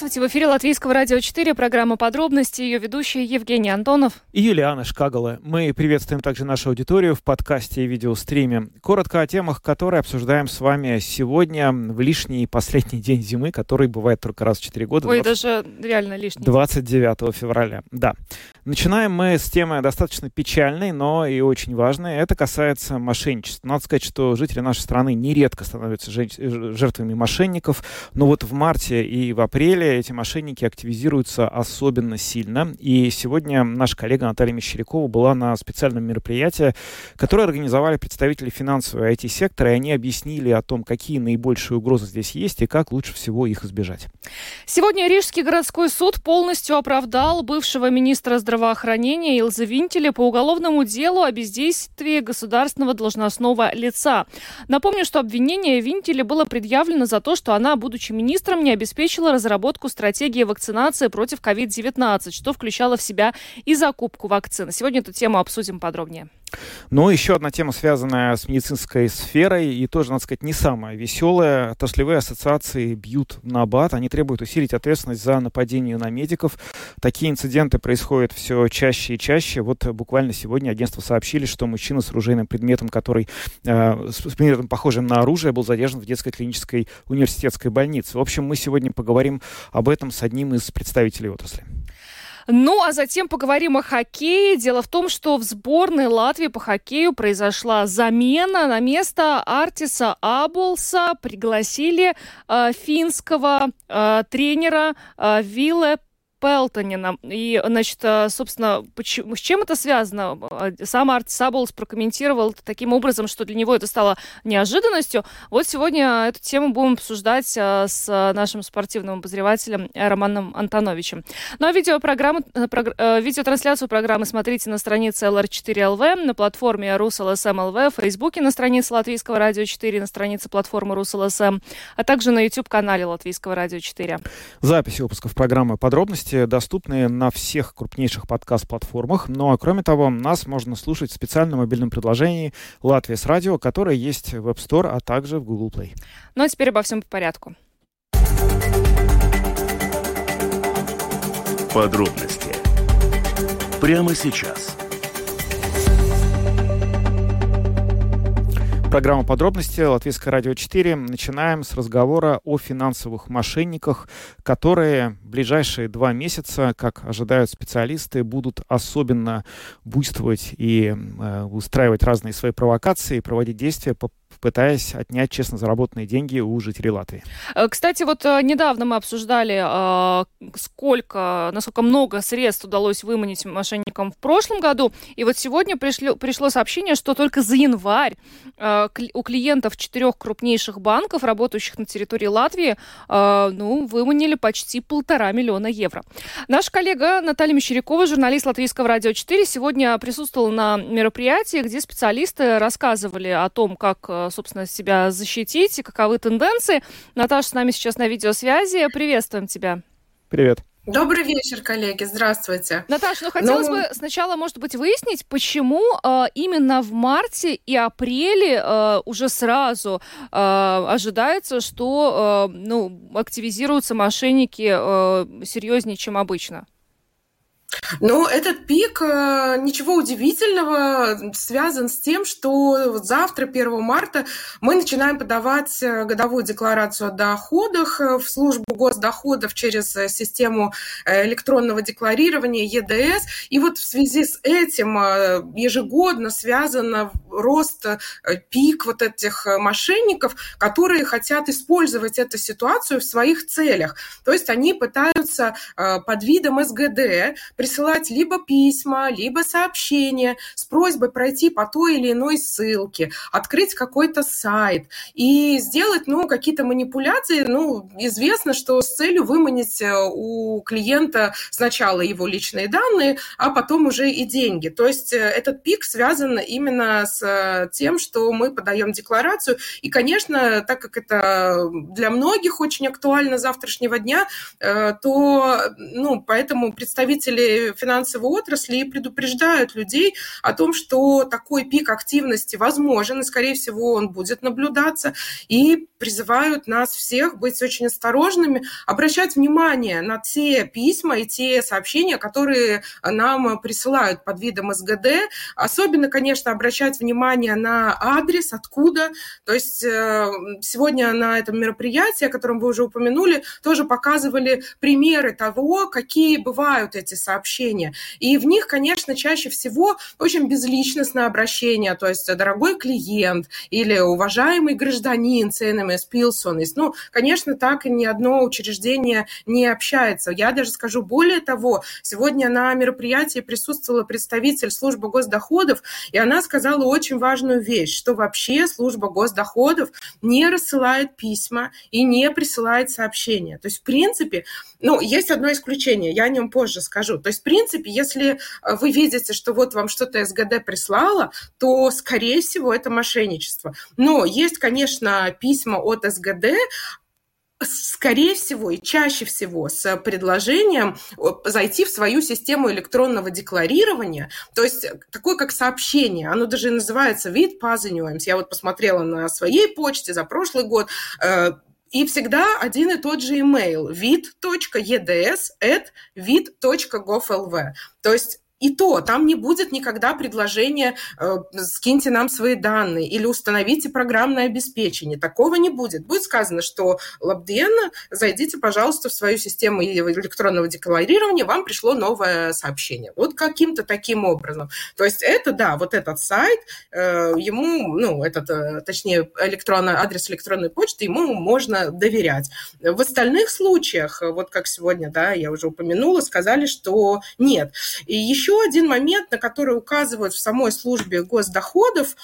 Здравствуйте, в эфире Латвийского радио 4, программа «Подробности», ее ведущие Евгений Антонов и Юлиана Шкагала. Мы приветствуем также нашу аудиторию в подкасте и видеостриме. Коротко о темах, которые обсуждаем с вами сегодня в лишний последний день зимы, который бывает только раз в 4 года. Ой, 20... даже реально лишний. 29 февраля, да. Начинаем мы с темы достаточно печальной, но и очень важной. Это касается мошенничества. Надо сказать, что жители нашей страны нередко становятся жертвами мошенников, но вот в марте и в апреле эти мошенники активизируются особенно сильно. И сегодня наша коллега Наталья Мещерякова была на специальном мероприятии, которое организовали представители финансового IT-сектора, и они объяснили о том, какие наибольшие угрозы здесь есть и как лучше всего их избежать. Сегодня Рижский городской суд полностью оправдал бывшего министра здравоохранения Илза Винтеля по уголовному делу о бездействии государственного должностного лица. Напомню, что обвинение Винтеля было предъявлено за то, что она, будучи министром, не обеспечила разработку стратегии вакцинации против COVID-19, что включало в себя и закупку вакцин. Сегодня эту тему обсудим подробнее. Ну, еще одна тема, связанная с медицинской сферой, и тоже, надо сказать, не самая веселая. Отраслевые ассоциации бьют на бат, они требуют усилить ответственность за нападение на медиков. Такие инциденты происходят все чаще и чаще. Вот буквально сегодня агентство сообщили, что мужчина с оружейным предметом, который э, с предметом, похожим на оружие, был задержан в детской клинической университетской больнице. В общем, мы сегодня поговорим об этом с одним из представителей отрасли. Ну, а затем поговорим о хоккее. Дело в том, что в сборной Латвии по хоккею произошла замена. На место Артиса Аболса пригласили э, финского э, тренера э, Вилле Пелтонина. И, значит, э, собственно, почему, с чем это связано? Э, сам Арт Саблс прокомментировал таким образом, что для него это стало неожиданностью. Вот сегодня эту тему будем обсуждать э, с нашим спортивным обозревателем Романом Антоновичем. Ну а видеопрограмму, видеотрансляцию программы смотрите на странице LR4LV, на платформе RusLSM.LV, в Фейсбуке на странице Латвийского радио 4, на странице платформы RusLSM, а также на YouTube-канале Латвийского радио 4. Записи выпусков программы «Подробности» подкасте доступны на всех крупнейших подкаст-платформах. Ну а кроме того, нас можно слушать в специальном мобильном приложении «Латвия с радио», которое есть в App Store, а также в Google Play. Ну а теперь обо всем по порядку. Подробности прямо сейчас – Программа «Подробности» Латвийское радио 4. Начинаем с разговора о финансовых мошенниках, которые в ближайшие два месяца, как ожидают специалисты, будут особенно буйствовать и э, устраивать разные свои провокации, проводить действия по пытаясь отнять честно заработанные деньги у жителей Латвии. Э, кстати, вот э, недавно мы обсуждали, э, сколько, насколько много средств удалось выманить мошенникам в прошлом году. И вот сегодня пришло, пришло сообщение, что только за январь у клиентов четырех крупнейших банков, работающих на территории Латвии, ну, выманили почти полтора миллиона евро. Наш коллега Наталья Мещерякова, журналист Латвийского радио 4, сегодня присутствовала на мероприятии, где специалисты рассказывали о том, как собственно, себя защитить и каковы тенденции. Наташа с нами сейчас на видеосвязи. Приветствуем тебя. Привет. Добрый вечер, коллеги. Здравствуйте. Наташа, ну хотелось ну... бы сначала, может быть, выяснить, почему э, именно в марте и апреле э, уже сразу э, ожидается, что э, ну, активизируются мошенники э, серьезнее, чем обычно. Ну, этот пик, э, ничего удивительного, связан с тем, что завтра, 1 марта, мы начинаем подавать э, годовую декларацию о доходах э, в службу госдоходов через систему электронного декларирования ЕДС. И вот в связи с этим ежегодно связан рост, пик вот этих мошенников, которые хотят использовать эту ситуацию в своих целях. То есть они пытаются под видом СГД присылать либо письма, либо сообщения с просьбой пройти по той или иной ссылке, открыть какой-то сайт и сделать, ну, какие-то манипуляции, ну, известно, что с целью выманить э, у клиента сначала его личные данные, а потом уже и деньги. То есть э, этот пик связан именно с э, тем, что мы подаем декларацию. И, конечно, так как это для многих очень актуально завтрашнего дня, то, ну, поэтому представители финансовой отрасли предупреждают людей о том, что такой пик активности возможен, и, скорее всего, он будет наблюдаться, и призывают нас всех быть очень осторожными, обращать внимание на те письма и те сообщения, которые нам присылают под видом СГД. Особенно, конечно, обращать внимание на адрес, откуда. То есть э, сегодня на этом мероприятии, о котором вы уже упомянули, тоже показывали примеры того, какие бывают эти сообщения. И в них, конечно, чаще всего очень безличностное обращение, то есть дорогой клиент или уважаемый гражданин ЦНМС Пилсон. Ну, конечно, так ни одно учреждение не общается. Я даже скажу более того, сегодня на мероприятии присутствовала представитель службы госдоходов, и она сказала очень важную вещь, что вообще служба госдоходов не рассылает письма и не присылает сообщения. То есть, в принципе, ну, есть одно исключение, я о нем позже скажу. То есть, в принципе, если вы видите, что вот вам что-то СГД прислало, то, скорее всего, это мошенничество. Но есть, конечно, письма от СГД, скорее всего и чаще всего с предложением зайти в свою систему электронного декларирования, то есть такое как сообщение, оно даже называется вид пазаниваемся. Я вот посмотрела на своей почте за прошлый год, э, и всегда один и тот же email vid.eds@vid.gov.lv. То есть и то, там не будет никогда предложения э, «скиньте нам свои данные» или «установите программное обеспечение». Такого не будет. Будет сказано, что «Лабден, зайдите, пожалуйста, в свою систему электронного декларирования, вам пришло новое сообщение». Вот каким-то таким образом. То есть это, да, вот этот сайт, э, ему, ну, этот, э, точнее, электронный, адрес электронной почты, ему можно доверять. В остальных случаях, вот как сегодня, да, я уже упомянула, сказали, что нет. И еще еще один момент, на который указывают в самой службе госдоходов,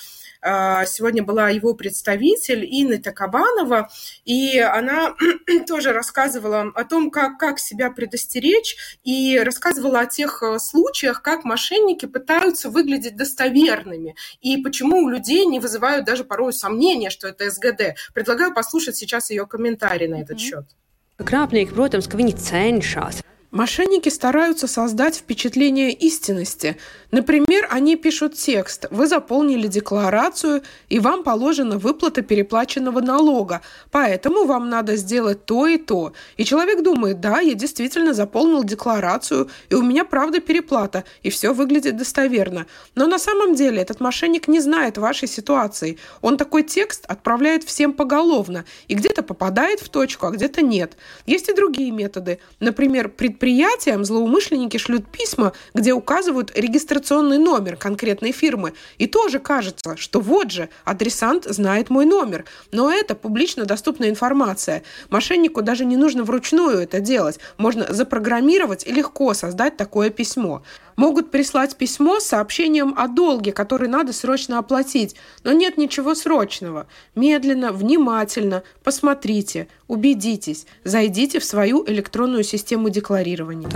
а, Сегодня была его представитель Инна Такабанова, и она тоже рассказывала о том, как, как себя предостеречь, и рассказывала о тех э, случаях, как мошенники пытаются выглядеть достоверными, и почему у людей не вызывают даже порой сомнения, что это СГД. Предлагаю послушать сейчас ее комментарий на этот счет. Krāpnieki, protams, ka viņi cenšas. Мошенники стараются создать впечатление истинности. Например, они пишут текст «Вы заполнили декларацию, и вам положена выплата переплаченного налога, поэтому вам надо сделать то и то». И человек думает «Да, я действительно заполнил декларацию, и у меня правда переплата, и все выглядит достоверно». Но на самом деле этот мошенник не знает вашей ситуации. Он такой текст отправляет всем поголовно, и где-то попадает в точку, а где-то нет. Есть и другие методы. Например, предприятие предприятиям злоумышленники шлют письма, где указывают регистрационный номер конкретной фирмы. И тоже кажется, что вот же, адресант знает мой номер. Но это публично доступная информация. Мошеннику даже не нужно вручную это делать. Можно запрограммировать и легко создать такое письмо могут прислать письмо с сообщением о долге, который надо срочно оплатить. Но нет ничего срочного. Медленно, внимательно, посмотрите, убедитесь, зайдите в свою электронную систему декларирования.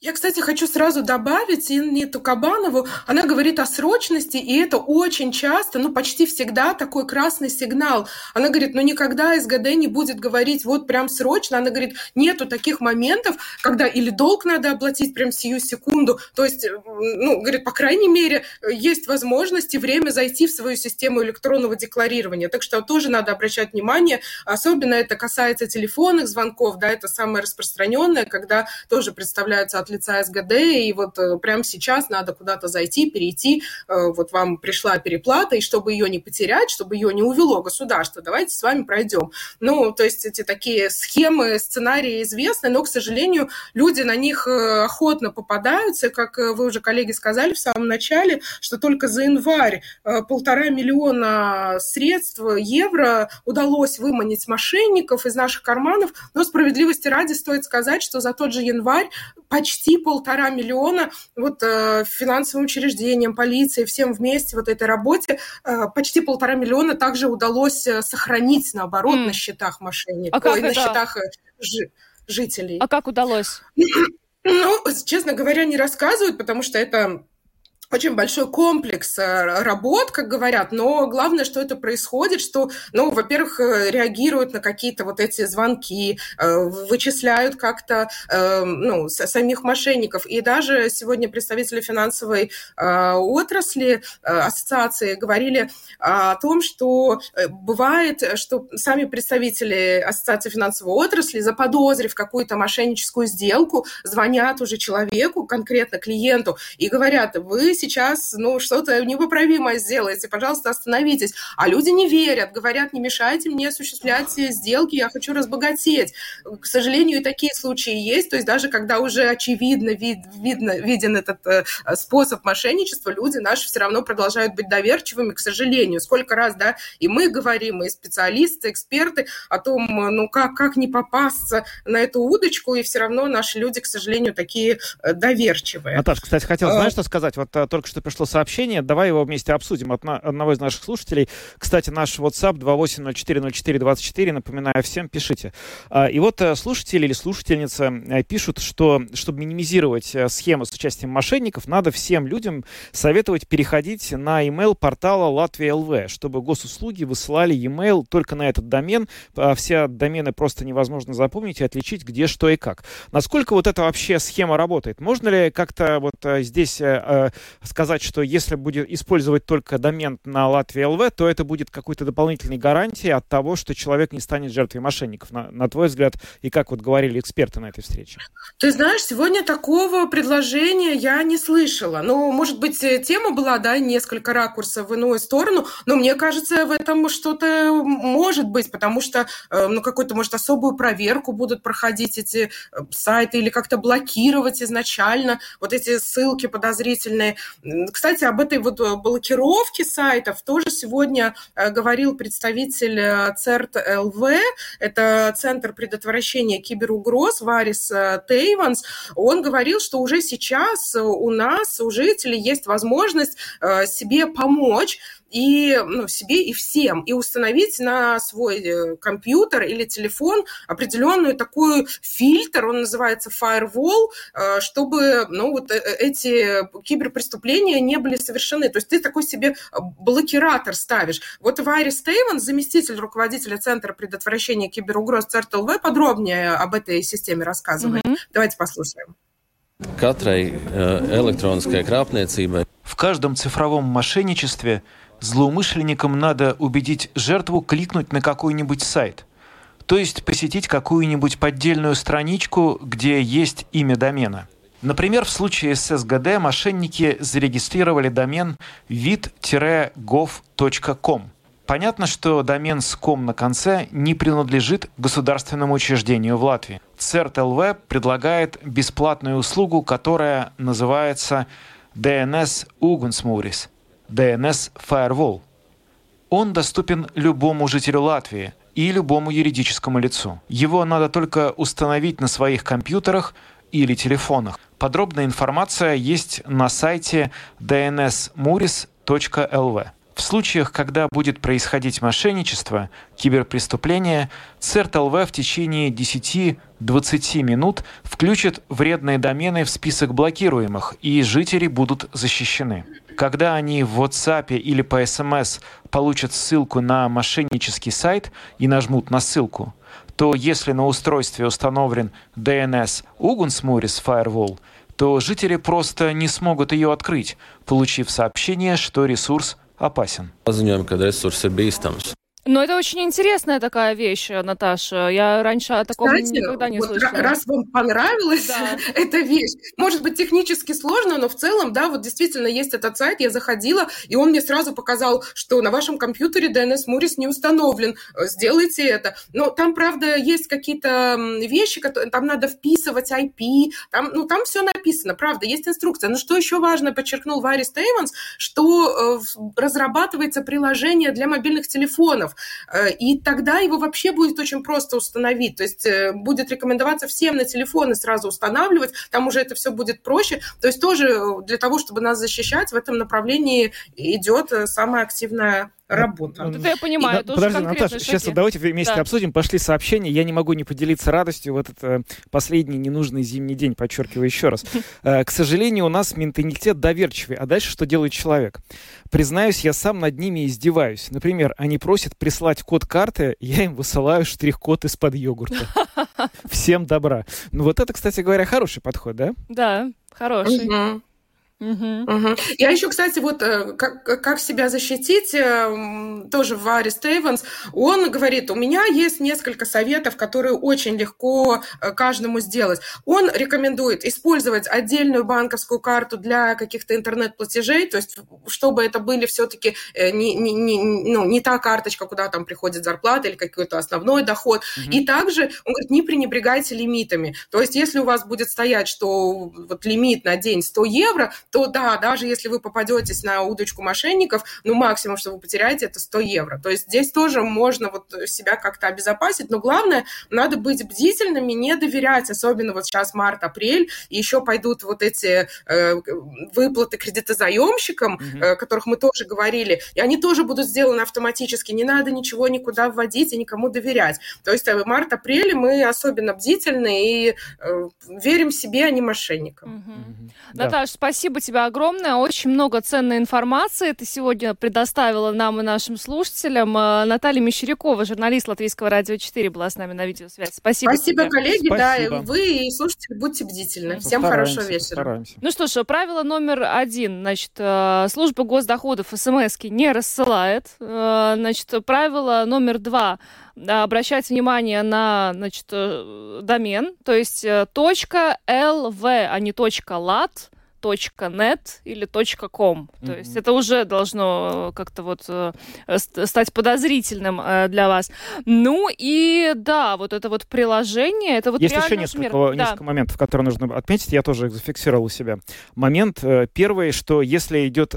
Я, кстати, хочу сразу добавить Инне Тукабанову. Она говорит о срочности, и это очень часто, ну, почти всегда такой красный сигнал. Она говорит, ну, никогда СГД не будет говорить вот прям срочно. Она говорит, нету таких моментов, когда или долг надо оплатить прям сию секунду. То есть, ну, говорит, по крайней мере, есть возможность и время зайти в свою систему электронного декларирования. Так что тоже надо обращать внимание. Особенно это касается телефонных звонков, да, это самое распространенное, когда тоже представляются от лица СГД, и вот э, прямо сейчас надо куда-то зайти, перейти, э, вот вам пришла переплата, и чтобы ее не потерять, чтобы ее не увело государство, давайте с вами пройдем. Ну, то есть эти такие схемы, сценарии известны, но, к сожалению, люди на них охотно попадаются, как вы уже, коллеги, сказали в самом начале, что только за январь полтора миллиона средств евро удалось выманить мошенников из наших карманов, но справедливости ради стоит сказать, что за тот же январь почти полтора миллиона вот э, финансовым учреждениям, полиции, всем вместе вот этой работе э, почти полтора миллиона также удалось э, сохранить, наоборот, mm. на счетах мошенников, а на счетах э, жи- жителей. А как удалось? Ну, честно говоря, не рассказывают, потому что это очень большой комплекс э, работ, как говорят, но главное, что это происходит, что, ну, во-первых, э, реагируют на какие-то вот эти звонки, э, вычисляют как-то, ну, самих мошенников. И даже сегодня представители финансовой отрасли, ассоциации говорили о том, что бывает, что сами представители ассоциации финансовой отрасли, заподозрив какую-то мошенническую сделку, звонят уже человеку, конкретно клиенту, и говорят, вы сейчас, ну, что-то непоправимое сделаете, пожалуйста, остановитесь. А люди не верят, говорят, не мешайте мне осуществлять сделки, я хочу разбогатеть. К сожалению, и такие случаи есть, то есть даже когда уже очевидно вид, видно, виден этот э, способ мошенничества, люди наши все равно продолжают быть доверчивыми, к сожалению. Сколько раз, да, и мы говорим, и специалисты, эксперты о том, ну, как, как не попасться на эту удочку, и все равно наши люди, к сожалению, такие э, доверчивые. Наташа, кстати, хотел, знаешь, что сказать? Вот э, только что пришло сообщение, давай его вместе обсудим от одного из наших слушателей. Кстати, наш WhatsApp 28040424, напоминаю всем, пишите. А, и вот э, слушатели или слушательница э, пишут, что чтобы минимизировать э, схемы с участием мошенников, надо всем людям советовать переходить на email портала Латвия ЛВ, чтобы госуслуги высылали email только на этот домен. А все домены просто невозможно запомнить и отличить, где что и как. Насколько вот эта вообще схема работает? Можно ли как-то вот здесь сказать, что если будет использовать только домен на Латвии ЛВ, то это будет какой-то дополнительной гарантией от того, что человек не станет жертвой мошенников, на, на твой взгляд, и как вот говорили эксперты на этой встрече? Ты знаешь, сегодня такого предложения я не слышала. Ну, может быть, тема была, да, несколько ракурсов в иную сторону, но мне кажется, в этом что-то может быть, потому что, э, ну, какую-то, может, особую проверку будут проходить эти э, сайты или как-то блокировать изначально вот эти ссылки подозрительные. Кстати, об этой вот э, блокировке сайтов тоже сегодня э, говорил представитель э, ЦЕРТ ЛВ, это Центр предотвращения киберугроз Варис Тейванс. Он говорил, что уже сейчас у нас, у жителей есть возможность себе помочь и ну, себе и всем, и установить на свой э, компьютер или телефон определенную такую фильтр, он называется firewall, э, чтобы ну, вот э, эти киберпреступления не были совершены. То есть ты такой себе блокиратор ставишь. Вот Вайри Стейвен, заместитель руководителя Центра предотвращения киберугроз ЦРТЛВ, подробнее об этой системе рассказывает. Mm-hmm. Давайте послушаем. Katrai электронской крапniecībai. В каждом цифровом мошенничестве злоумышленникам надо убедить жертву кликнуть на какой-нибудь сайт, то есть посетить какую-нибудь поддельную страничку, где есть имя домена. Например, в случае с СГД мошенники зарегистрировали домен vid-gov.com. Понятно, что домен с ком на конце не принадлежит государственному учреждению в Латвии. ЦЕРТ-ЛВ предлагает бесплатную услугу, которая называется DNS Ugunsmuris – DNS Firewall. Он доступен любому жителю Латвии и любому юридическому лицу. Его надо только установить на своих компьютерах или телефонах. Подробная информация есть на сайте dnsmuris.lv. В случаях, когда будет происходить мошенничество, киберпреступление, ЦЕРТ-ЛВ в течение 10-20 минут включит вредные домены в список блокируемых, и жители будут защищены. Когда они в WhatsApp или по SMS получат ссылку на мошеннический сайт и нажмут на ссылку, то если на устройстве установлен DNS Ugunsmuris Firewall, то жители просто не смогут ее открыть, получив сообщение, что ресурс опасен. Ну, это очень интересная такая вещь, Наташа. Я раньше о таком Кстати, никогда не вот слышала. Раз вам понравилась Да. эта вещь, может быть, технически сложно, но в целом, да, вот действительно есть этот сайт, я заходила, и он мне сразу показал, что на вашем компьютере DNS Мурис не установлен, Э, сделайте это. Но там, правда, есть какие-то вещи, которые, там надо вписывать IP, там, ну, там все написано, правда, есть инструкция. Но что еще важно, подчеркнул Варис Тейманс, что э, разрабатывается приложение для мобильных телефонов, Э, И тогда его вообще будет очень просто установить. То есть э, будет рекомендоваться всем на телефоны сразу устанавливать, там уже это все будет проще. То есть тоже э, для того, чтобы нас защищать, в этом направлении идет э, самая активная работа. Вот это я понимаю, Да, это Подожди, Наташа, сейчас шаги. вот давайте вместе Да. обсудим. Пошли сообщения. Я не могу не поделиться радостью в этот э, последний ненужный зимний день, подчеркиваю еще раз. Э, к сожалению, у нас менталитет доверчивый. А дальше что делает человек? Признаюсь, я сам над ними издеваюсь. Например, они просят прислать код карты, я им высылаю штрих-код из-под йогурта. Всем добра. Ну вот это, кстати говоря, хороший подход, да? Да, хороший. Мгм. Мгм. Мгм. Я еще, кстати, вот э, как, как себя защитить, э, тоже Варис Стейвенс, он говорит, у меня есть несколько советов, которые очень легко э, каждому сделать. Он рекомендует использовать отдельную банковскую карту для каких-то интернет-платежей, то есть чтобы это были все-таки не, не, не, ну, не та карточка, куда там приходит зарплата или какой-то основной доход. И также, он говорит, не пренебрегайте лимитами. То есть если у вас будет стоять, что вот лимит на день 100 евро, то да, даже если вы попадетесь на удочку мошенников, ну, максимум, что вы потеряете, это 100 евро. То есть здесь тоже можно вот себя как-то обезопасить, но главное, надо быть бдительными, не доверять, особенно вот сейчас март-апрель, и еще пойдут вот эти э, выплаты кредитозаемщикам, Мгм. э, о которых мы тоже говорили, и они тоже будут сделаны автоматически, не надо ничего никуда вводить и никому доверять. То есть э, март-апрель мы особенно бдительны и э, верим себе, а не мошенникам. Мгм. Мгм. Да. Спасибо тебе огромное. Очень много ценной информации ты сегодня предоставила нам и нашим слушателям. Э, Наталья Мещерякова, журналист Латвийского радио 4, была с нами на видеосвязи. Спасибо, Спасибо, тебе. коллеги, да, и Спасибо. вы и слушатели, будьте бдительны. Всем Постараемся, хорошего вечера. постараемся. Ну что ж, правило номер один. Значит, э, служба госдоходов смс не рассылает. Э, Значит, правило номер два. э, Обращать внимание на, значит, домен, то есть точка .lv, а не точка .lat, .net или .com. То Мгм. есть это уже должно как-то вот э, ст- стать подозрительным э, для вас. Ну и да, вот это вот приложение, это вот Есть еще несколько, мир. Да. несколько моментов, которые нужно отметить. Я тоже их зафиксировал у себя. Момент э, первый, что если идет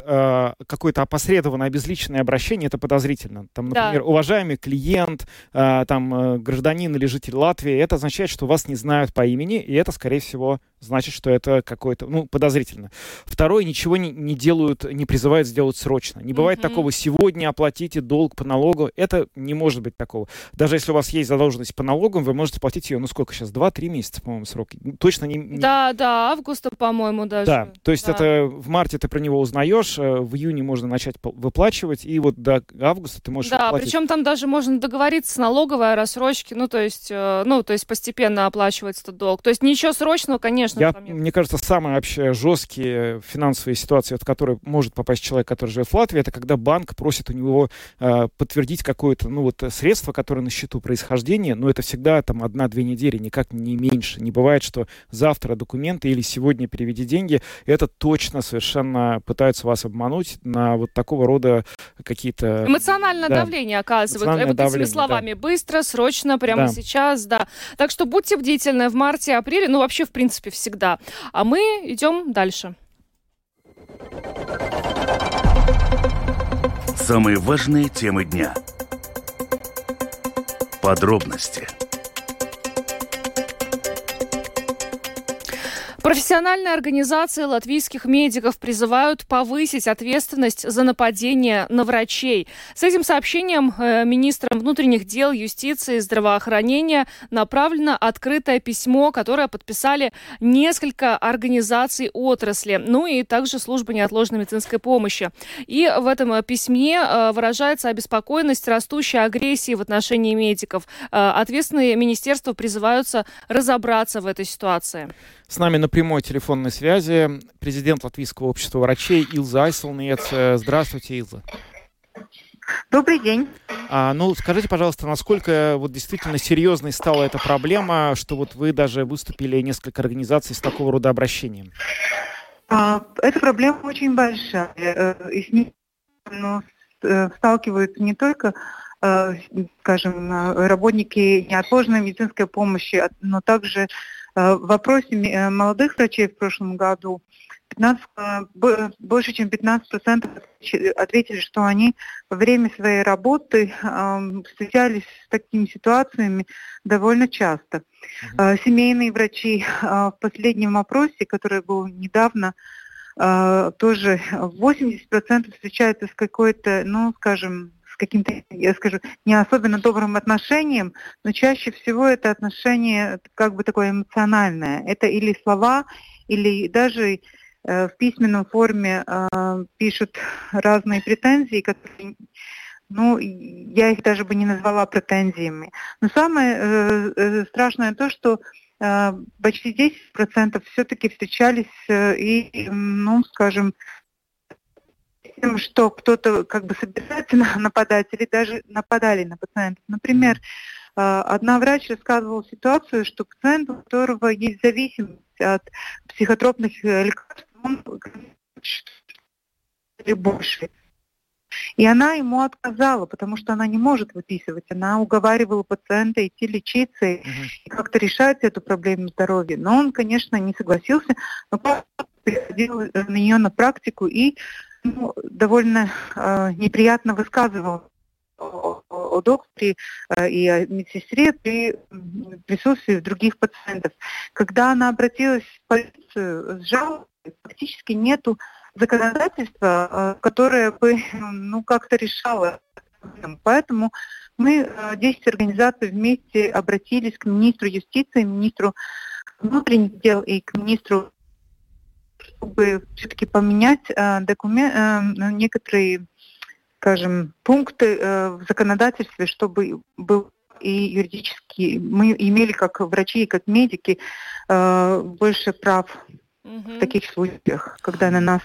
какое-то опосредованное обезличенное обращение, это подозрительно. Там, Да. например, уважаемый клиент, там, гражданин или житель Латвии, это означает, что вас не знают по имени, и это, скорее всего, значит, что это какое-то, ну, подозрительно. Второе, ничего не, не делают, не призывают сделать срочно. Не бывает Мгм. такого, сегодня оплатите долг по налогу. Это не может быть такого. Даже если у вас есть задолженность по налогам, вы можете платить ее, ну сколько сейчас, 2-3 месяца, по-моему, срок. Точно не... не- Да, да, августа, по-моему, даже. Да, то есть Да. это в марте ты про него узнаешь, э, в июне можно начать выплачивать, и вот до августа ты можешь Да, платить. причем там даже можно договориться с налоговой о рассрочке, ну, то есть, э, ну, то есть постепенно оплачивать этот долг. То есть ничего срочного, конечно, Я, там нет. мне кажется, самые вообще жесткие финансовые ситуации, в которые может попасть человек, который живет в Латвии, это когда банк просит у него э, подтвердить какое-то, ну вот, э, средство, которое на счету происхождения, но это всегда там одна-две недели, никак не меньше. Не бывает, что завтра документы или сегодня переведи деньги. Это точно совершенно пытаются вас обмануть на вот такого рода какие-то... Эмоциональное да. давление оказывают. Эмоциональное вот этими давление, да. словами. Быстро, срочно, прямо Да. сейчас, да. Так что будьте бдительны в марте, апреле, ну, вообще, в принципе, всегда. А мы идем дальше. Самые важные темы дня. Подробности. Профессиональные организации латвийских медиков призывают повысить ответственность за нападение на врачей. С этим сообщением э, министрам внутренних дел, юстиции и здравоохранения направлено открытое письмо, которое подписали несколько организаций отрасли, ну и также служба неотложной медицинской помощи. И в этом э, письме э, выражается обеспокоенность растущей агрессии в отношении медиков. Ответственные министерства призываются разобраться в этой ситуации. С нами на прямой телефонной связи президент Латвийского общества врачей Илза Айселнец. Здравствуйте, Илза. Добрый день. А, ну, скажите, пожалуйста, насколько вот действительно серьезной стала эта проблема, что вот вы даже выступили несколько организаций с такого рода обращением? А, эта проблема очень большая. Э, и с ней ну, э, сталкиваются не только э, скажем, работники неотложной медицинской помощи, но также в вопросе молодых врачей в прошлом году 15, э, больше чем 15% ответили, что они во время своей работы встречались с такими ситуациями довольно часто. Uh-huh. Семейные врачи в последнем опросе, который был недавно, тоже 80% встречаются с какой-то, ну, скажем, каким-то, я скажу, не особенно добрым отношением, но чаще всего это отношение как бы такое эмоциональное. Это или слова, или даже Э, в письменном форме э, пишут разные претензии, которые ну, я их даже бы не назвала претензиями. Но самое э, э страшное то, что э, почти 10% все-таки встречались э, и, ну, скажем, тем, что кто-то как бы собирается нападать или даже нападали на пациентов. Например, одна врач рассказывала ситуацию, что пациент, у которого есть зависимость от психотропных лекарств, он больше. И она ему отказала, потому что она не может выписывать. Она уговаривала пациента идти лечиться и как-то решать эту проблему здоровья. Но он, конечно, не согласился, но приходил на нее на практику и ну, довольно э, неприятно высказывал о, о докторе э, и о медсестре при присутствии других пациентов. Когда она обратилась в полицию с жалобой, Фактически нету законодательства, э, которое бы ну, как-то решало. Поэтому мы, 10 э, организаций вместе обратились к министру юстиции, министру внутренних дел и к министру, чтобы все-таки поменять э, документ, э, некоторые, скажем, пункты э, в законодательстве, чтобы был и юридически мы имели как врачи и как медики э, больше прав угу. в таких случаях, когда на нас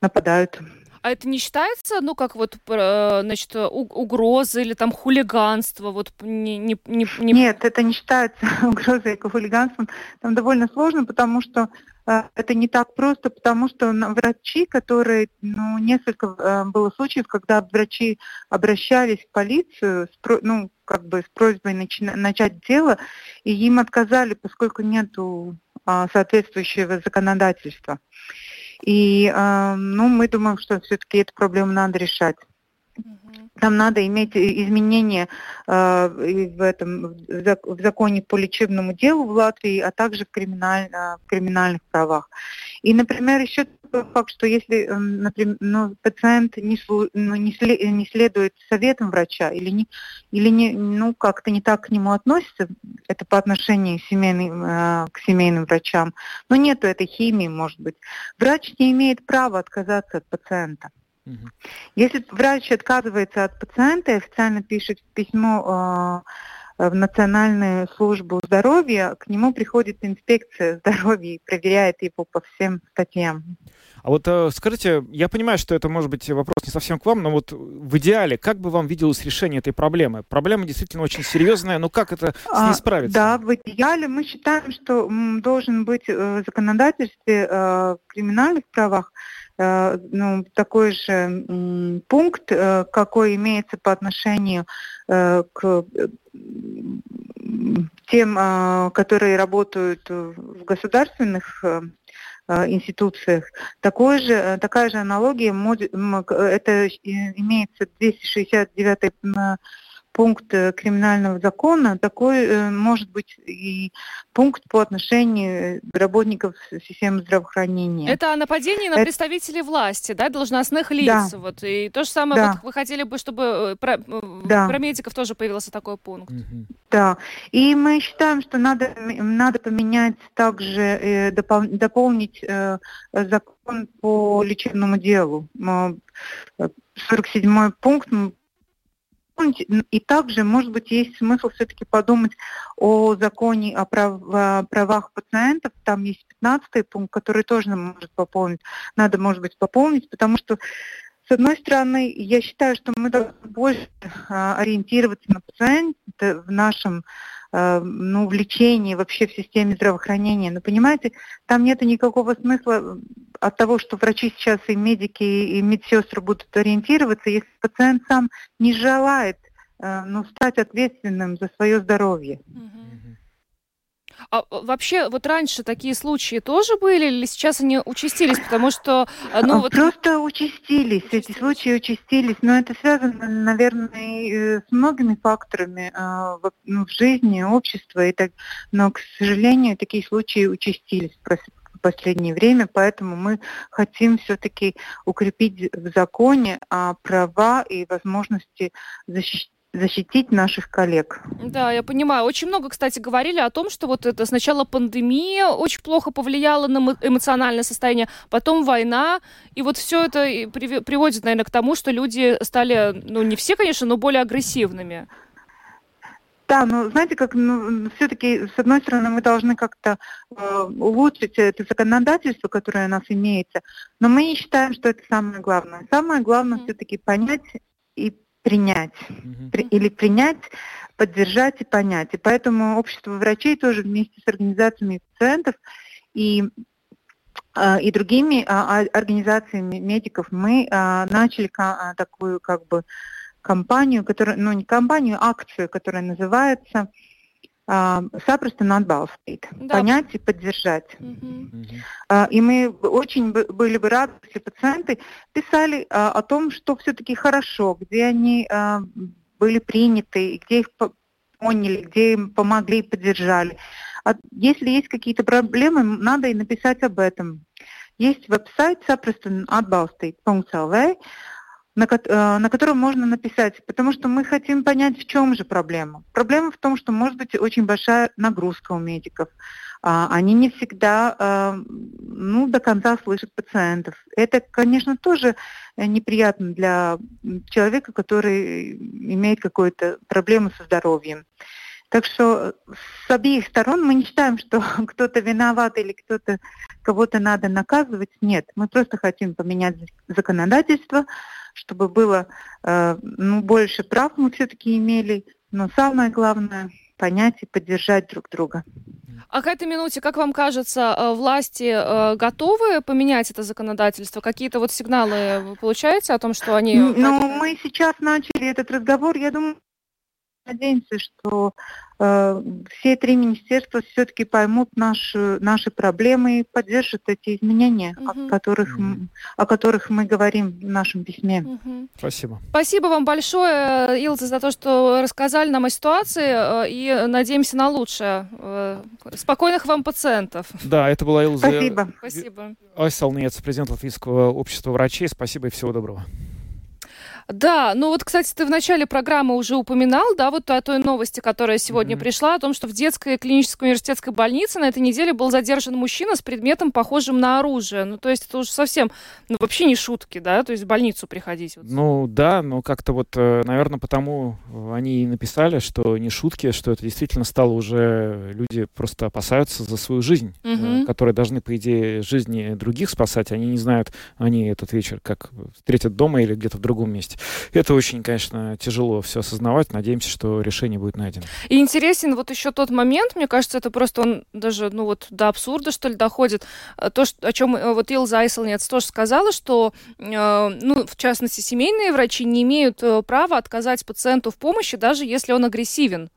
нападают. А это не считается, ну, как вот, э, значит, угрозы или там хулиганство? Вот не, не, не, не... Нет, это не считается угрозой и хулиганством. Там довольно сложно, потому что это не так просто, потому что врачи, которые, ну, несколько э, было случаев, когда врачи обращались в полицию, ну, как бы с просьбой начать дело, и им отказали, поскольку нету а, соответствующего законодательства. И а, ну, мы думаем, что все-таки эту проблему надо решать. Там надо иметь изменения э, в, этом, в законе по лечебному делу в Латвии, а также в, криминаль, в криминальных правах. И, например, еще такой факт, что если например, ну, пациент не, ну, не, след, не следует советам врача или, не, или не, ну, как-то не так к нему относится, это по отношению семейным, э, к семейным врачам, но нету этой химии, может быть, врач не имеет права отказаться от пациента. Если врач отказывается от пациента и официально пишет письмо э, в Национальную службу здоровья, к нему приходит инспекция здоровья и проверяет его по всем статьям. А вот э, скажите, я понимаю, что это может быть вопрос не совсем к вам, но вот в идеале, как бы вам виделось решение этой проблемы? Проблема действительно очень серьезная, но как это с ней а, справиться? А, да, в идеале мы считаем, что должен быть э, в законодательстве э, криминальных правах ну, такой же пункт, э, какой имеется по отношению э, к тем, которые работают в государственных институциях. Такой же, такая же аналогия, это имеется 269 пункт э, криминального закона, такой э, может быть и пункт по отношению работников системы здравоохранения. Это о нападении на Это... представителей власти, да, должностных лиц. Да. Вот. И то же самое да. вот вы хотели бы, чтобы э, про, да. про медиков тоже появился такой пункт. Да. И мы считаем, что надо, надо поменять также, э, допол, дополнить э, закон по лечебному делу. 47 пункт и также, может быть, есть смысл все-таки подумать о законе о, прав, правах пациентов. Там есть 15 пункт, который тоже может пополнить. Надо, может быть, пополнить, потому что с одной стороны, я считаю, что мы должны больше ориентироваться на пациента в нашем ну, влечении вообще в системе здравоохранения. Но понимаете, там нет никакого смысла от того, что врачи сейчас и медики, и медсестры будут ориентироваться, если пациент сам не желает ну, стать ответственным за свое здоровье. А вообще, вот раньше такие случаи тоже были, или сейчас они участились, потому что, ну вот... Просто участились, эти случаи участились, но это связано, наверное, с многими факторами в, ну, в жизни общества, и так, но, к сожалению, такие случаи участились в последнее время, поэтому мы хотим все-таки укрепить в законе права и возможности защищать защитить наших коллег. Да, я понимаю. Очень много, кстати, говорили о том, что вот это сначала пандемия очень плохо повлияла на эмоциональное состояние, потом война, и вот все это приводит, наверное, к тому, что люди стали, ну не все, конечно, но более агрессивными. Да, но знаете, как ну, все-таки, с одной стороны, мы должны как-то э, улучшить это законодательство, которое у нас имеется, но мы не считаем, что это самое главное. Самое главное mm-hmm. все-таки понять и принять. Mm-hmm. При, или принять, поддержать и понять. И поэтому общество врачей тоже вместе с организациями пациентов и а, и другими а, организациями медиков мы а, начали такую как бы кампанию, которая, ну не кампанию, акцию, которая называется запросто надбалстить, да. понять и поддержать. Угу. И мы очень были бы рады, если пациенты писали о том, что все-таки хорошо, где они были приняты, где их поняли, где им помогли и поддержали. А если есть какие-то проблемы, надо и написать об этом. Есть веб-сайт запросто atbalstīt.lv, на, э, на котором можно написать, потому что мы хотим понять, в чем же проблема. Проблема в том, что может быть очень большая нагрузка у медиков. А, они не всегда а, ну, до конца слышат пациентов. Это, конечно, тоже неприятно для человека, который имеет какую-то проблему со здоровьем. Так что с обеих сторон мы не считаем, что кто-то виноват или кто-то кого-то надо наказывать. Нет, мы просто хотим поменять законодательство, чтобы было э, ну, больше прав мы все-таки имели, но самое главное понять и поддержать друг друга. А к этой минуте, как вам кажется, э, власти э, готовы поменять это законодательство? Какие-то вот сигналы вы получаете о том, что они... Ну, мы сейчас начали этот разговор. Я думаю, надеемся, что э, все три министерства все-таки поймут наши, наши проблемы и поддержат эти изменения, угу. о, которых, угу. о которых мы говорим в нашем письме. Угу. Спасибо. Спасибо вам большое, Илза, за то, что рассказали нам о ситуации, э, и надеемся на лучшее. Э, спокойных вам пациентов. Да, это была Илза. Спасибо. Спасибо. Айсалнец, президент Латвийского общества врачей. Спасибо и всего доброго. Да, ну вот, кстати, ты в начале программы уже упоминал, да, вот о той новости, которая сегодня mm-hmm. пришла, о том, что в детской клинической университетской больнице на этой неделе был задержан мужчина с предметом, похожим на оружие. Ну, то есть это уже совсем, ну, вообще не шутки, да, то есть в больницу приходить. Вот. Ну, да, но как-то вот, э, наверное, потому они и написали, что не шутки, что это действительно стало уже, люди просто опасаются за свою жизнь, mm-hmm. которые должны, по идее, жизни других спасать, они не знают, они этот вечер как встретят дома или где-то в другом месте. Это очень, конечно, тяжело все осознавать. Надеемся, что решение будет найдено. И интересен вот еще тот момент, мне кажется, это просто он даже, ну вот, до абсурда, что ли, доходит. Э, то, что, о чем э, вот Илза Айселнец тоже сказала, что, э, ну, в частности, семейные врачи не имеют права отказать пациенту в помощи, даже если он агрессивен.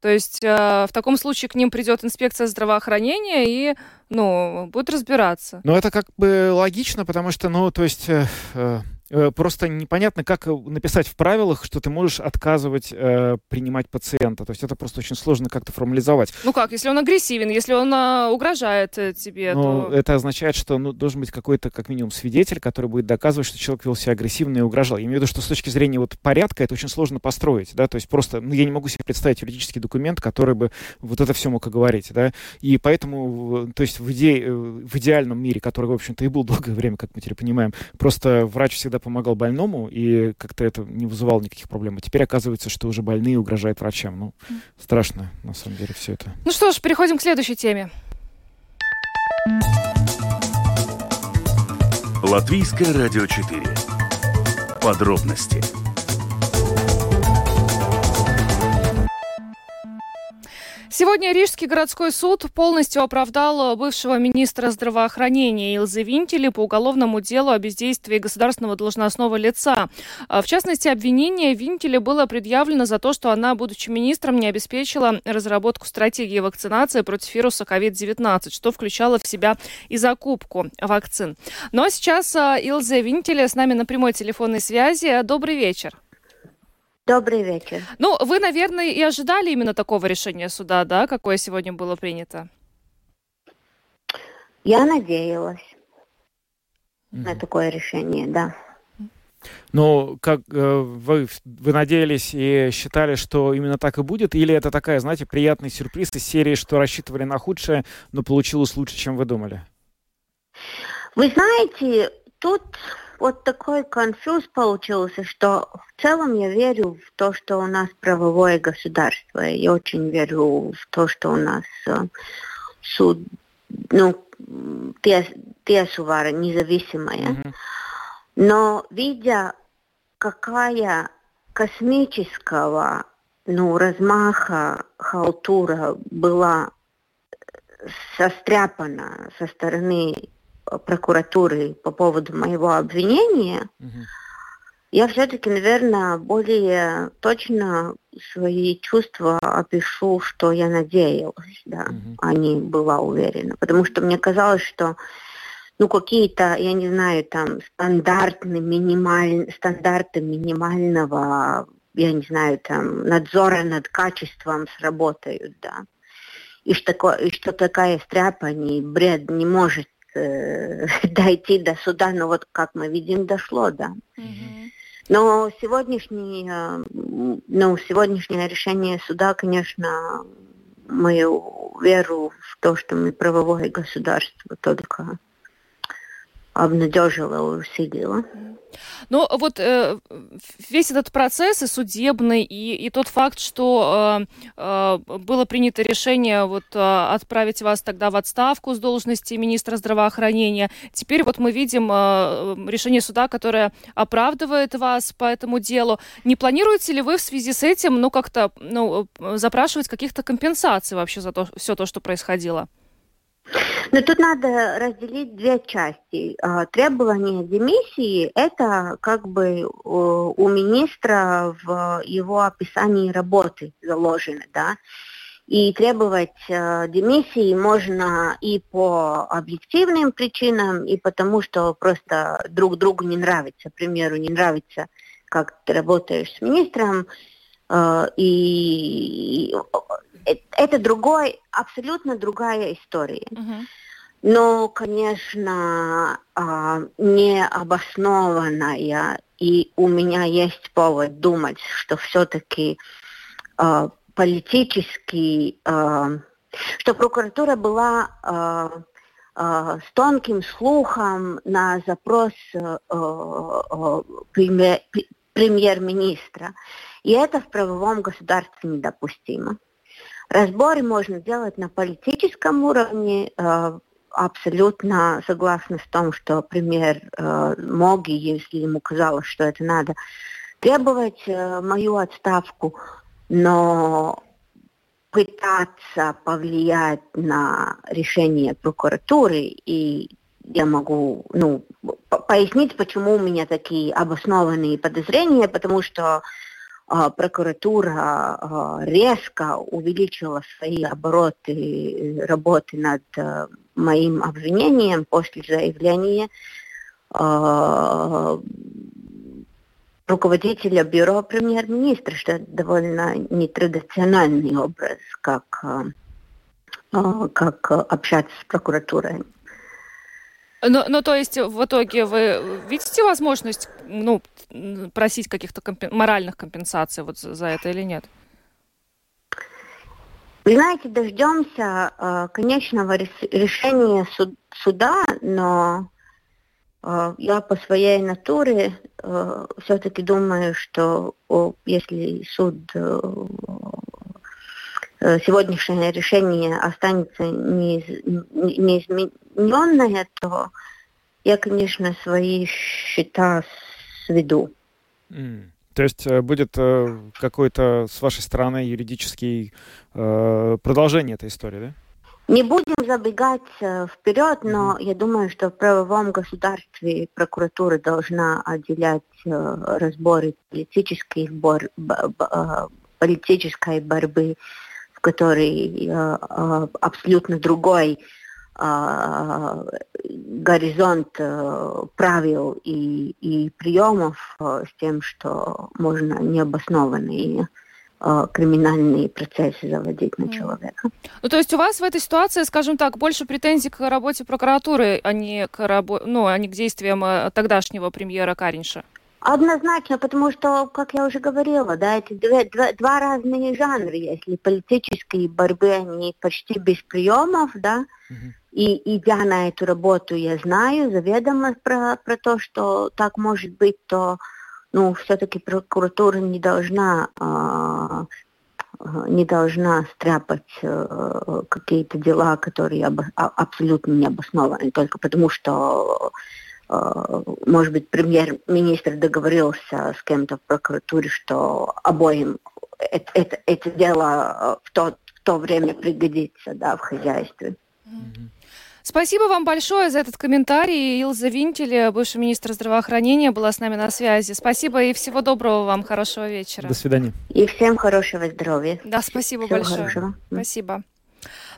То есть э, в таком случае к ним придет инспекция здравоохранения и, ну, будет разбираться. Ну, это как бы логично, потому что, ну, то есть... Э, Э, просто непонятно, как э, написать в правилах, что ты можешь отказывать э, принимать пациента. То есть это просто очень сложно как-то формализовать. Ну как, если он агрессивен, если он а, угрожает э, тебе, ну, то... Это означает, что ну, должен быть какой-то, как минимум, свидетель, который будет доказывать, что человек вел себя агрессивно и угрожал. Я имею в виду, что с точки зрения вот порядка это очень сложно построить, да, то есть просто, ну, я не могу себе представить юридический документ, который бы вот это все мог оговорить, да, и поэтому, то есть в, иде... в идеальном мире, который, в общем-то, и был долгое время, как мы теперь понимаем, просто врач всегда всегда помогал больному, и как-то это не вызывало никаких проблем. А теперь оказывается, что уже больные угрожают врачам. Ну, страшно, на самом деле, все это. Ну что ж, переходим к следующей теме. Латвийское радио 4. Подробности Сегодня Рижский городской суд полностью оправдал бывшего министра здравоохранения Илзы Винтели по уголовному делу о бездействии государственного должностного лица. А, в частности, обвинение Винтеле было предъявлено за то, что она, будучи министром, не обеспечила разработку стратегии вакцинации против вируса COVID-19, что включало в себя и закупку вакцин. Ну а сейчас а, Илза Винтеле с нами на прямой телефонной связи. Добрый вечер. Добрый вечер. Ну, вы, наверное, и ожидали именно такого решения суда, да, какое сегодня было принято? Я надеялась mm-hmm. на такое решение, да. Ну, как э, вы, вы надеялись и считали, что именно так и будет? Или это такая, знаете, приятный сюрприз из серии, что рассчитывали на худшее, но получилось лучше, чем вы думали? Вы знаете, тут вот такой конфуз получился, что в целом я верю в то, что у нас правовое государство. Я очень верю в то, что у нас э, суд, ну, Тесувара независимая. Mm-hmm. Но видя, какая космического ну, размаха халтура была состряпана со стороны прокуратуры по поводу моего обвинения, угу. я все-таки, наверное, более точно свои чувства опишу, что я надеялась, да, угу. а не была уверена. Потому что мне казалось, что ну, какие-то, я не знаю, там, стандартные, минималь... стандарты минимального, я не знаю, там, надзора над качеством сработают, да. И что, и что такая стряпа, не бред не может э, дойти до суда, но вот как мы видим, дошло, да. Mm-hmm. Но сегодняшний, э, ну, сегодняшнее решение суда, конечно, мою веру в то, что мы правовое государство только обнадежила, усилила. Ну, вот э, весь этот процесс и судебный, и, и тот факт, что э, э, было принято решение вот э, отправить вас тогда в отставку с должности министра здравоохранения. Теперь вот мы видим э, решение суда, которое оправдывает вас по этому делу. Не планируете ли вы в связи с этим, ну, как-то, ну, запрашивать каких-то компенсаций вообще за то, все то, что происходило? Но тут надо разделить две части. А, требование демиссии – это как бы у министра в его описании работы заложено, да. И требовать э, демиссии можно и по объективным причинам, и потому что просто друг другу не нравится. К примеру, не нравится, как ты работаешь с министром, э, и это другой, абсолютно другая история. Uh-huh. Но, конечно, а, необоснованная, и у меня есть повод думать, что все-таки а, политически, а, что прокуратура была с тонким слухом на запрос премьер-министра. И это в правовом государстве недопустимо. Разборы можно делать на политическом уровне. Э, абсолютно согласна с том, что премьер э, мог, если ему казалось, что это надо, требовать э, мою отставку, но пытаться повлиять на решение прокуратуры и я могу ну, пояснить, почему у меня такие обоснованные подозрения, потому что прокуратура а, резко увеличила свои обороты работы над а, моим обвинением после заявления руководителя бюро премьер-министра, что это довольно нетрадициональный образ, как, как общаться с прокуратурой. Ну, ну, то есть в итоге вы видите возможность ну, просить каких-то компен... моральных компенсаций вот за это или нет? Вы знаете, дождемся э, конечного решения суд, суда, но э, я по своей натуре э, все-таки думаю, что о, если суд э, э сегодняшнее решение останется неизмененное, то я, конечно, свои счета сведу. Mm. То есть э, будет э, какой-то с вашей стороны юридический э, продолжение этой истории, да? Не будем забегать вперед, но mm-hmm. я думаю, что в правовом государстве прокуратура должна отделять разборы политических бор, политической борьбы, в которой абсолютно другой горизонт э, правил и, и приемов э, с тем, что можно необоснованные Э, криминальные процессы заводить на человека. Ну, то есть у вас в этой ситуации, скажем так, больше претензий к работе прокуратуры, а не к, рабо... ну, а не к действиям э, тогдашнего премьера Каринша? Однозначно, потому что, как я уже говорила, да, это два, два, два разные жанра. Если политические борьбы, они почти без приемов, да, uh-huh. И идя на эту работу, я знаю заведомо про, про то, что так может быть, то ну, все-таки прокуратура не должна а, не должна стряпать э, какие-то дела, которые обо- а, абсолютно не обоснованы, только потому что, э, может быть, премьер-министр договорился с кем-то в прокуратуре, что обоим это, это, это дело в то, в то время пригодится да, в хозяйстве. Mm-hmm. Спасибо вам большое за этот комментарий. Илза Винтель, бывший министр здравоохранения, была с нами на связи. Спасибо и всего доброго вам. Хорошего вечера. До свидания. И всем хорошего здоровья. Да, спасибо всего большое. Хорошего. Спасибо.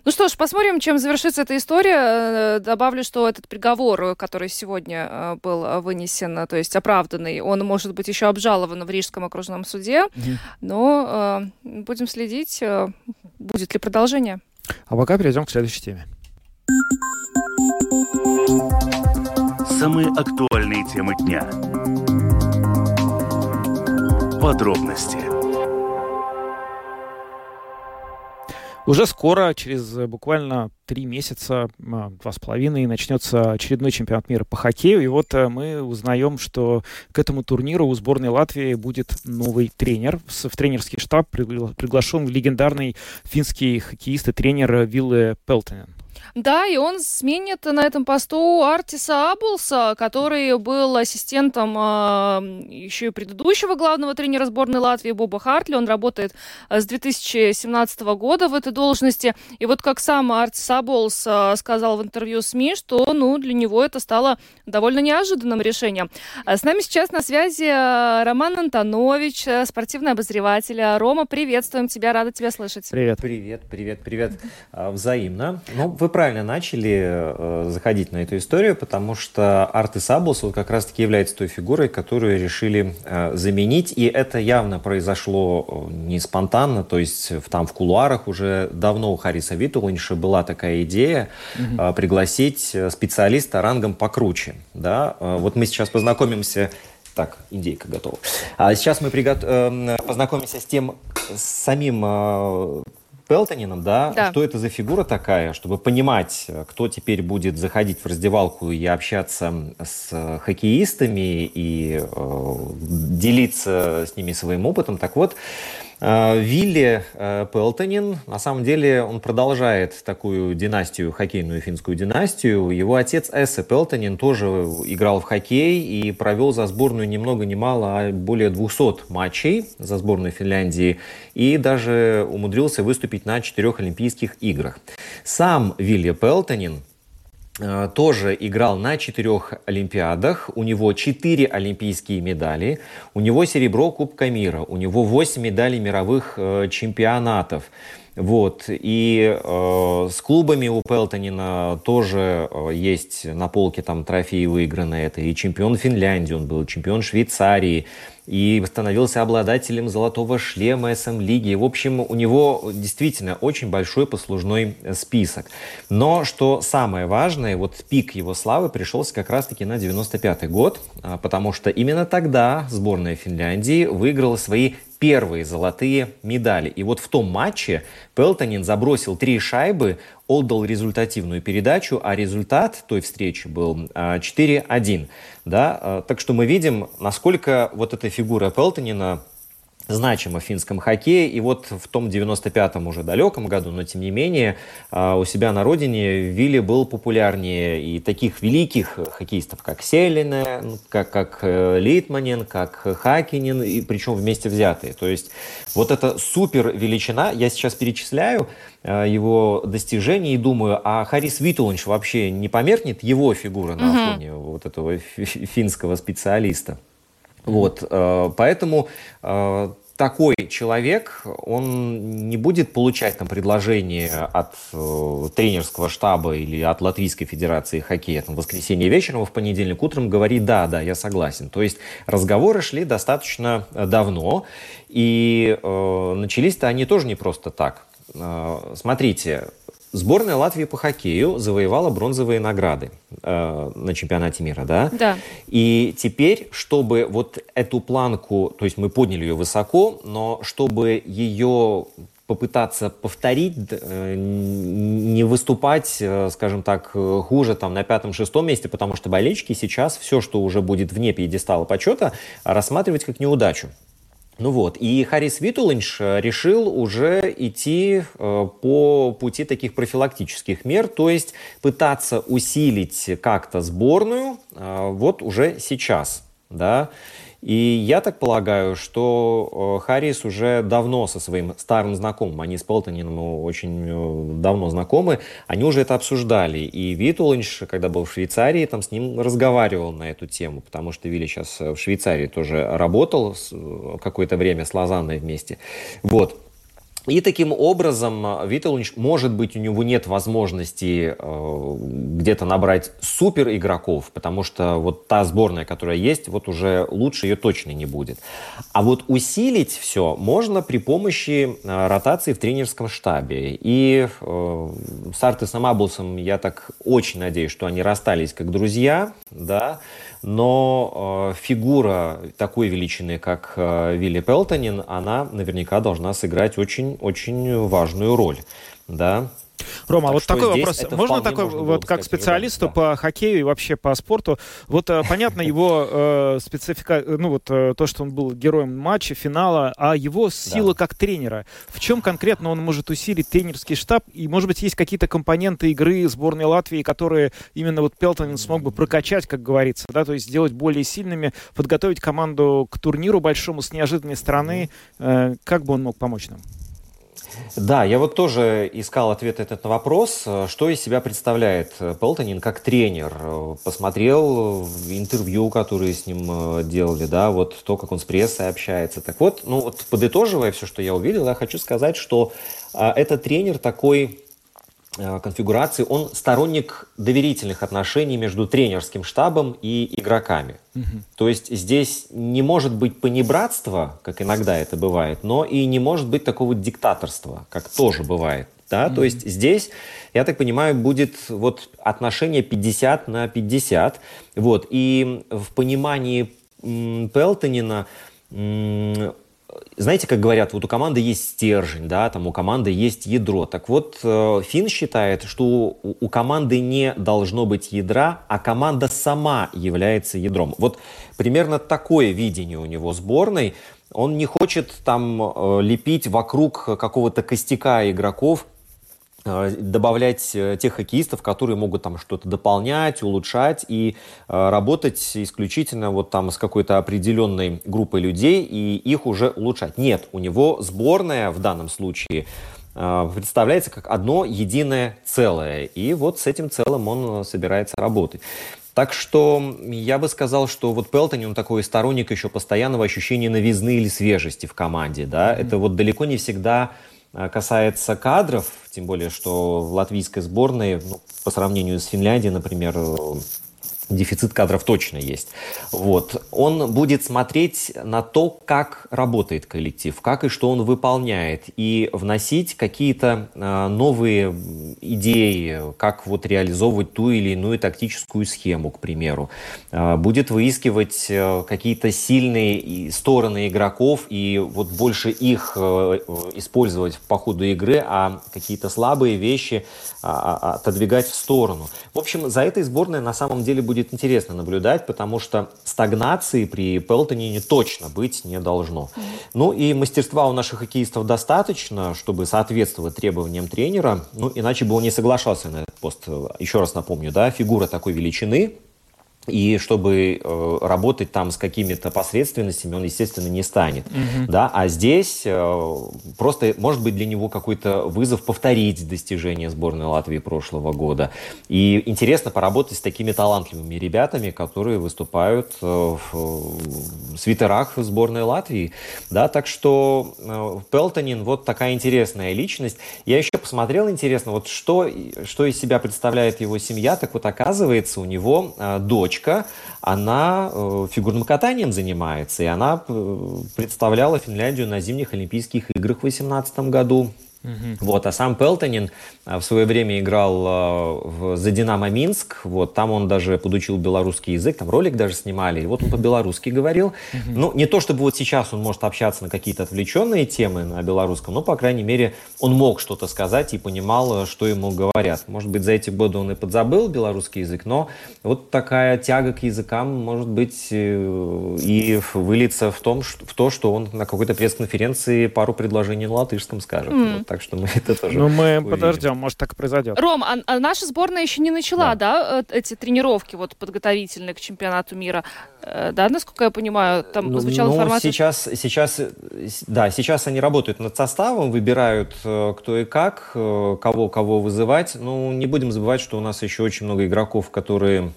Ну что ж, посмотрим, чем завершится эта история. Э, добавлю, что этот приговор, который сегодня э, был вынесен, то есть оправданный, он может быть еще обжалован в Рижском окружном суде. Угу. Но э, будем следить, будет ли продолжение. А пока перейдем к следующей теме. Самые актуальные темы дня. Подробности. Уже скоро, через буквально три месяца, а, два с половиной, начнется очередной чемпионат мира по хоккею. И вот э, мы узнаем, что к этому турниру у сборной Латвии будет новый тренер. В тренерский штаб приглашен легендарный финский хоккеист и тренер Вилле Пелтонен. Да, и он сменит на этом посту Артиса Абулса, который был ассистентом э, еще и предыдущего главного тренера сборной Латвии Боба Хартли. Он работает с 2017 года в этой должности. И вот как сам Артис Абулс э, сказал в интервью СМИ, что ну, для него это стало довольно неожиданным решением. А с нами сейчас на связи Роман Антонович, спортивный обозреватель. Рома, приветствуем тебя, рада тебя слышать. Привет. Привет, привет, привет. Взаимно. Ну, вы правильно начали э, заходить на эту историю, потому что Арты Саблс вот как раз-таки является той фигурой, которую решили э, заменить, и это явно произошло э, не спонтанно, то есть там в кулуарах уже давно у Хариса Витуланьша была такая идея угу. э, пригласить специалиста рангом покруче. Да? Э, вот мы сейчас познакомимся так, индейка готова. А сейчас мы пригот... Э, познакомимся с тем, с самим э, Пелтонином, да? да, что это за фигура такая, чтобы понимать, кто теперь будет заходить в раздевалку и общаться с хоккеистами и э, делиться с ними своим опытом. Так вот, Э, Вилли э, Пелтонин, на самом деле, он продолжает такую династию, хоккейную финскую династию. Его отец Эссе Пелтонин тоже играл в хоккей и провел за сборную ни много ни мало, а более 200 матчей за сборную Финляндии и даже умудрился выступить на четырех Олимпийских играх. Сам Вилли Пелтонин тоже играл на четырех Олимпиадах. У него четыре олимпийские медали. У него серебро Кубка мира. У него восемь медалей мировых э, чемпионатов. Вот. И э, с клубами у Пелтонина тоже э, есть на полке там трофеи выигранные. Это и чемпион Финляндии, он был чемпион Швейцарии, и становился обладателем золотого шлема СМ-лиги. В общем, у него действительно очень большой послужной список. Но что самое важное, вот пик его славы пришелся как раз-таки на 95 год, а, потому что именно тогда сборная Финляндии выиграла свои первые золотые медали. И вот в том матче Пелтонин забросил три шайбы, отдал результативную передачу, а результат той встречи был 4-1. А, да? А, так что мы видим, насколько вот эта фигура Пелтонина значимо в финском хоккее. И вот в том 95-м уже далеком году, но тем не менее, а, у себя на родине Вилли был популярнее и таких великих хоккеистов, как Селина, ну, как, как э, Литманин, как Хакинин, и причем вместе взятые. То есть вот эта супер величина, я сейчас перечисляю а, его достижения и думаю, а Харис Витуланч вообще не померкнет его фигура на фоне вот этого финского специалиста? Вот, э, поэтому э, такой человек, он не будет получать там предложение от э, тренерского штаба или от Латвийской Федерации хоккея там, в воскресенье вечером, в понедельник утром говорить «да, да, я согласен». То есть разговоры шли достаточно давно, и э, начались-то они тоже не просто так. Э, смотрите, Сборная Латвии по хоккею завоевала бронзовые награды э, на чемпионате мира, да? Да. И теперь, чтобы вот эту планку, то есть мы подняли ее высоко, но чтобы ее попытаться повторить, э, не выступать, э, скажем так, хуже там на пятом-шестом месте, потому что болельщики сейчас все, что уже будет вне пьедестала почета, рассматривать как неудачу. Ну вот, и Харрис Витулинш э, решил уже идти э, по пути таких профилактических мер, то есть пытаться усилить как-то сборную э, вот уже сейчас, да, и я так полагаю, что э, Харрис уже давно со своим старым знакомым, они с Полтонином очень э, давно знакомы, они уже это обсуждали. И Витулинш, когда был в Швейцарии, там с ним разговаривал на эту тему, потому что Вилли сейчас в Швейцарии тоже работал какое-то время с Лозанной вместе. Вот. И таким образом э, Виталунч, может быть, у него нет возможности э, где-то набрать супер игроков, потому что вот та сборная, которая есть, вот уже лучше ее точно не будет. А вот усилить все можно при помощи э, ротации в тренерском штабе. И э, с Артесом Аблсом я так очень надеюсь, что они расстались как друзья, да, но э, фигура такой величины, как э, Вилли Пелтонин, она наверняка должна сыграть очень-очень важную роль. Да? Рома, а вот такой вопрос. Можно такой, вот как специалисту да. по хоккею и вообще по спорту, вот э, понятно его э, специфика, ну вот э, то, что он был героем матча, финала, а его сила да. как тренера. В чем конкретно он может усилить тренерский штаб? И, может быть, есть какие-то компоненты игры сборной Латвии, которые именно вот Пелтонин смог бы прокачать, как говорится, да, то есть сделать более сильными, подготовить команду к турниру большому с неожиданной стороны. Э, как бы он мог помочь нам? Да, я вот тоже искал ответ на этот вопрос. Что из себя представляет Пелтонин как тренер? Посмотрел интервью, которые с ним э, делали, да, вот то, как он с прессой общается. Так вот, ну вот подытоживая все, что я увидел, я хочу сказать, что а, это тренер такой Э, конфигурации, он сторонник доверительных отношений между тренерским штабом и игроками. Угу. То есть здесь не может быть понебратства, как иногда это бывает, но и не может быть такого диктаторства, как тоже бывает. Да? Mm-hmm. То есть здесь, я так понимаю, будет вот отношение 50 на 50. Вот. И в понимании Пелтонина знаете, как говорят, вот у команды есть стержень, да, там у команды есть ядро. Так вот, э, Финн считает, что у, команды не должно быть ядра, а команда сама является ядром. Вот примерно такое видение у него сборной. Он не хочет там э, лепить вокруг какого-то костяка игроков, добавлять э, тех хоккеистов, которые могут там что-то дополнять, улучшать и э, работать исключительно вот там с какой-то определенной группой людей и их уже улучшать. Нет, у него сборная в данном случае представляется как одно единое целое. И вот с этим целым он собирается работать. Так что я бы сказал, что вот Пелтони, он такой сторонник еще постоянного ощущения новизны или свежести в команде. Да? Mm-hmm. Это вот далеко не всегда касается кадров, тем более, что в латвийской сборной, ну, по сравнению с Финляндией, например, дефицит кадров точно есть. Вот. Он будет смотреть на то, как работает коллектив, как и что он выполняет, и вносить какие-то э, новые идеи, как вот реализовывать ту или иную тактическую схему, к примеру. Э, будет выискивать э, какие-то сильные стороны игроков и вот больше их использовать по ходу игры, а какие-то слабые вещи э, отодвигать в сторону. В общем, за этой сборной на самом деле будет будет интересно наблюдать, потому что стагнации при Пелтонине точно быть не должно. Ну и мастерства у наших хоккеистов достаточно, чтобы соответствовать требованиям тренера, ну иначе бы он не соглашался на этот пост. Еще раз напомню, да, фигура такой величины, и чтобы э, работать там с какими-то посредственностями, он, естественно, не станет. Mm-hmm. Да? А здесь э, просто может быть для него какой-то вызов повторить достижения сборной Латвии прошлого года. И интересно поработать с такими талантливыми ребятами, которые выступают э, в, в свитерах сборной Латвии. Да? Так что э, Пелтонин вот такая интересная личность. Я еще посмотрел, интересно, вот что, что из себя представляет его семья. Так вот, оказывается, у него э, дочь дочка, она э, фигурным катанием занимается, и она э, представляла Финляндию на зимних Олимпийских играх в 2018 году. Угу. Вот, а сам Пелтонин в свое время играл а, в, за «Динамо Минск». Вот, там он даже подучил белорусский язык, там ролик даже снимали. И вот он по-белорусски говорил. Ну, не то, чтобы вот сейчас он может общаться на какие-то отвлеченные темы на белорусском, но, по крайней мере, он мог что-то сказать и понимал, что ему говорят. Может быть, за эти годы он и подзабыл белорусский язык, но вот такая тяга к языкам, может быть, э, и выльется в, том, в то, что он на какой-то пресс-конференции пару предложений на латышском скажет. Mm. Вот, так что мы это тоже Ну, мы увидим. подождем, может, так и произойдет. Ром, а, а наша сборная еще не начала, да, да э, эти тренировки вот подготовительные к чемпионату мира? Э, да, насколько я понимаю, там ну, звучала ну, информация? Сейчас, сейчас, да, сейчас они работают над составом, выбирают э, кто и как, кого, кого вызывать. Ну, не будем забывать, что у нас еще очень много игроков, которые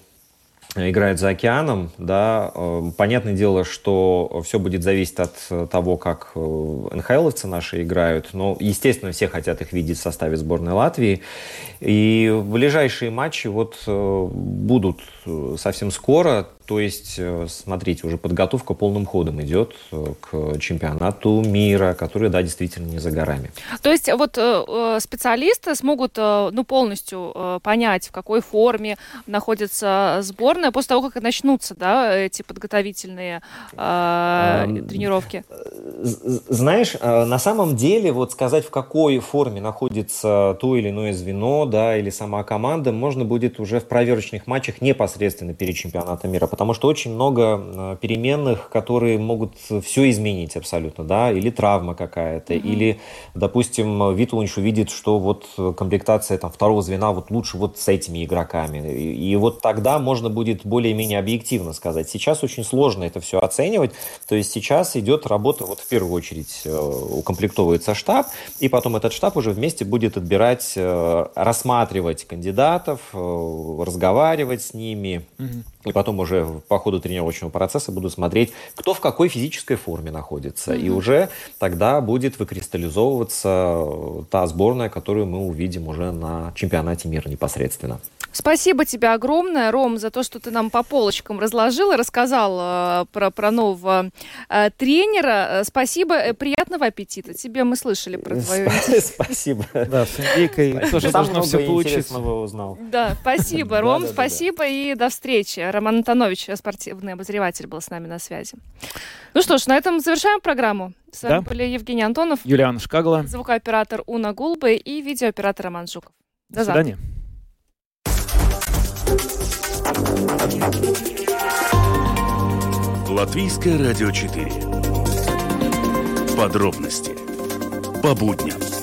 играет за океаном, да, э, понятное дело, что все будет зависеть от того, как э, НХЛовцы наши играют, но, естественно, все хотят их видеть в составе сборной Латвии, и ближайшие матчи вот э, будут совсем скоро, то есть, э, смотрите, уже подготовка полным ходом идет э, к чемпионату мира, который, да, действительно не за горами. То есть вот э, специалисты смогут ну, полностью понять, в какой форме находится сборная после того, как начнутся да, эти подготовительные э, тренировки? Знаешь, на самом деле вот сказать, в какой форме находится то или иное звено, да, или сама команда, можно будет уже в проверочных матчах непосредственно перед чемпионатом мира потому что очень много э, переменных, которые могут все изменить абсолютно, да, или травма какая-то, mm-hmm. или, допустим, Витлунч увидит, что вот комплектация там второго звена вот лучше вот с этими игроками, и, и вот тогда можно будет более-менее объективно сказать. Сейчас очень сложно это все оценивать, то есть сейчас идет работа, вот в первую очередь э, укомплектовывается штаб, и потом этот штаб уже вместе будет отбирать, э, рассматривать кандидатов, разговаривать с ними, mm-hmm. И потом уже по ходу тренировочного процесса буду смотреть, кто в какой физической форме находится. Mm-hmm. И уже тогда будет выкристаллизовываться та сборная, которую мы увидим уже на чемпионате мира непосредственно. Спасибо тебе огромное, Ром, за то, что ты нам по полочкам разложил и рассказал э, про, про нового э, тренера. Э, спасибо, э, приятного аппетита. Тебе мы слышали про твою... Спасибо. Да, с индейкой тоже должно все получиться. узнал. Да, спасибо, Ром, спасибо и до встречи. Роман Антонович, спортивный обозреватель, был с нами на связи. Ну что ж, на этом завершаем программу. С вами были Евгений Антонов, Юлиана Шкагла, звукооператор Уна Гулбы и видеооператор Роман Жуков. До, До свидания. Латвийское радио 4. Подробности по будням.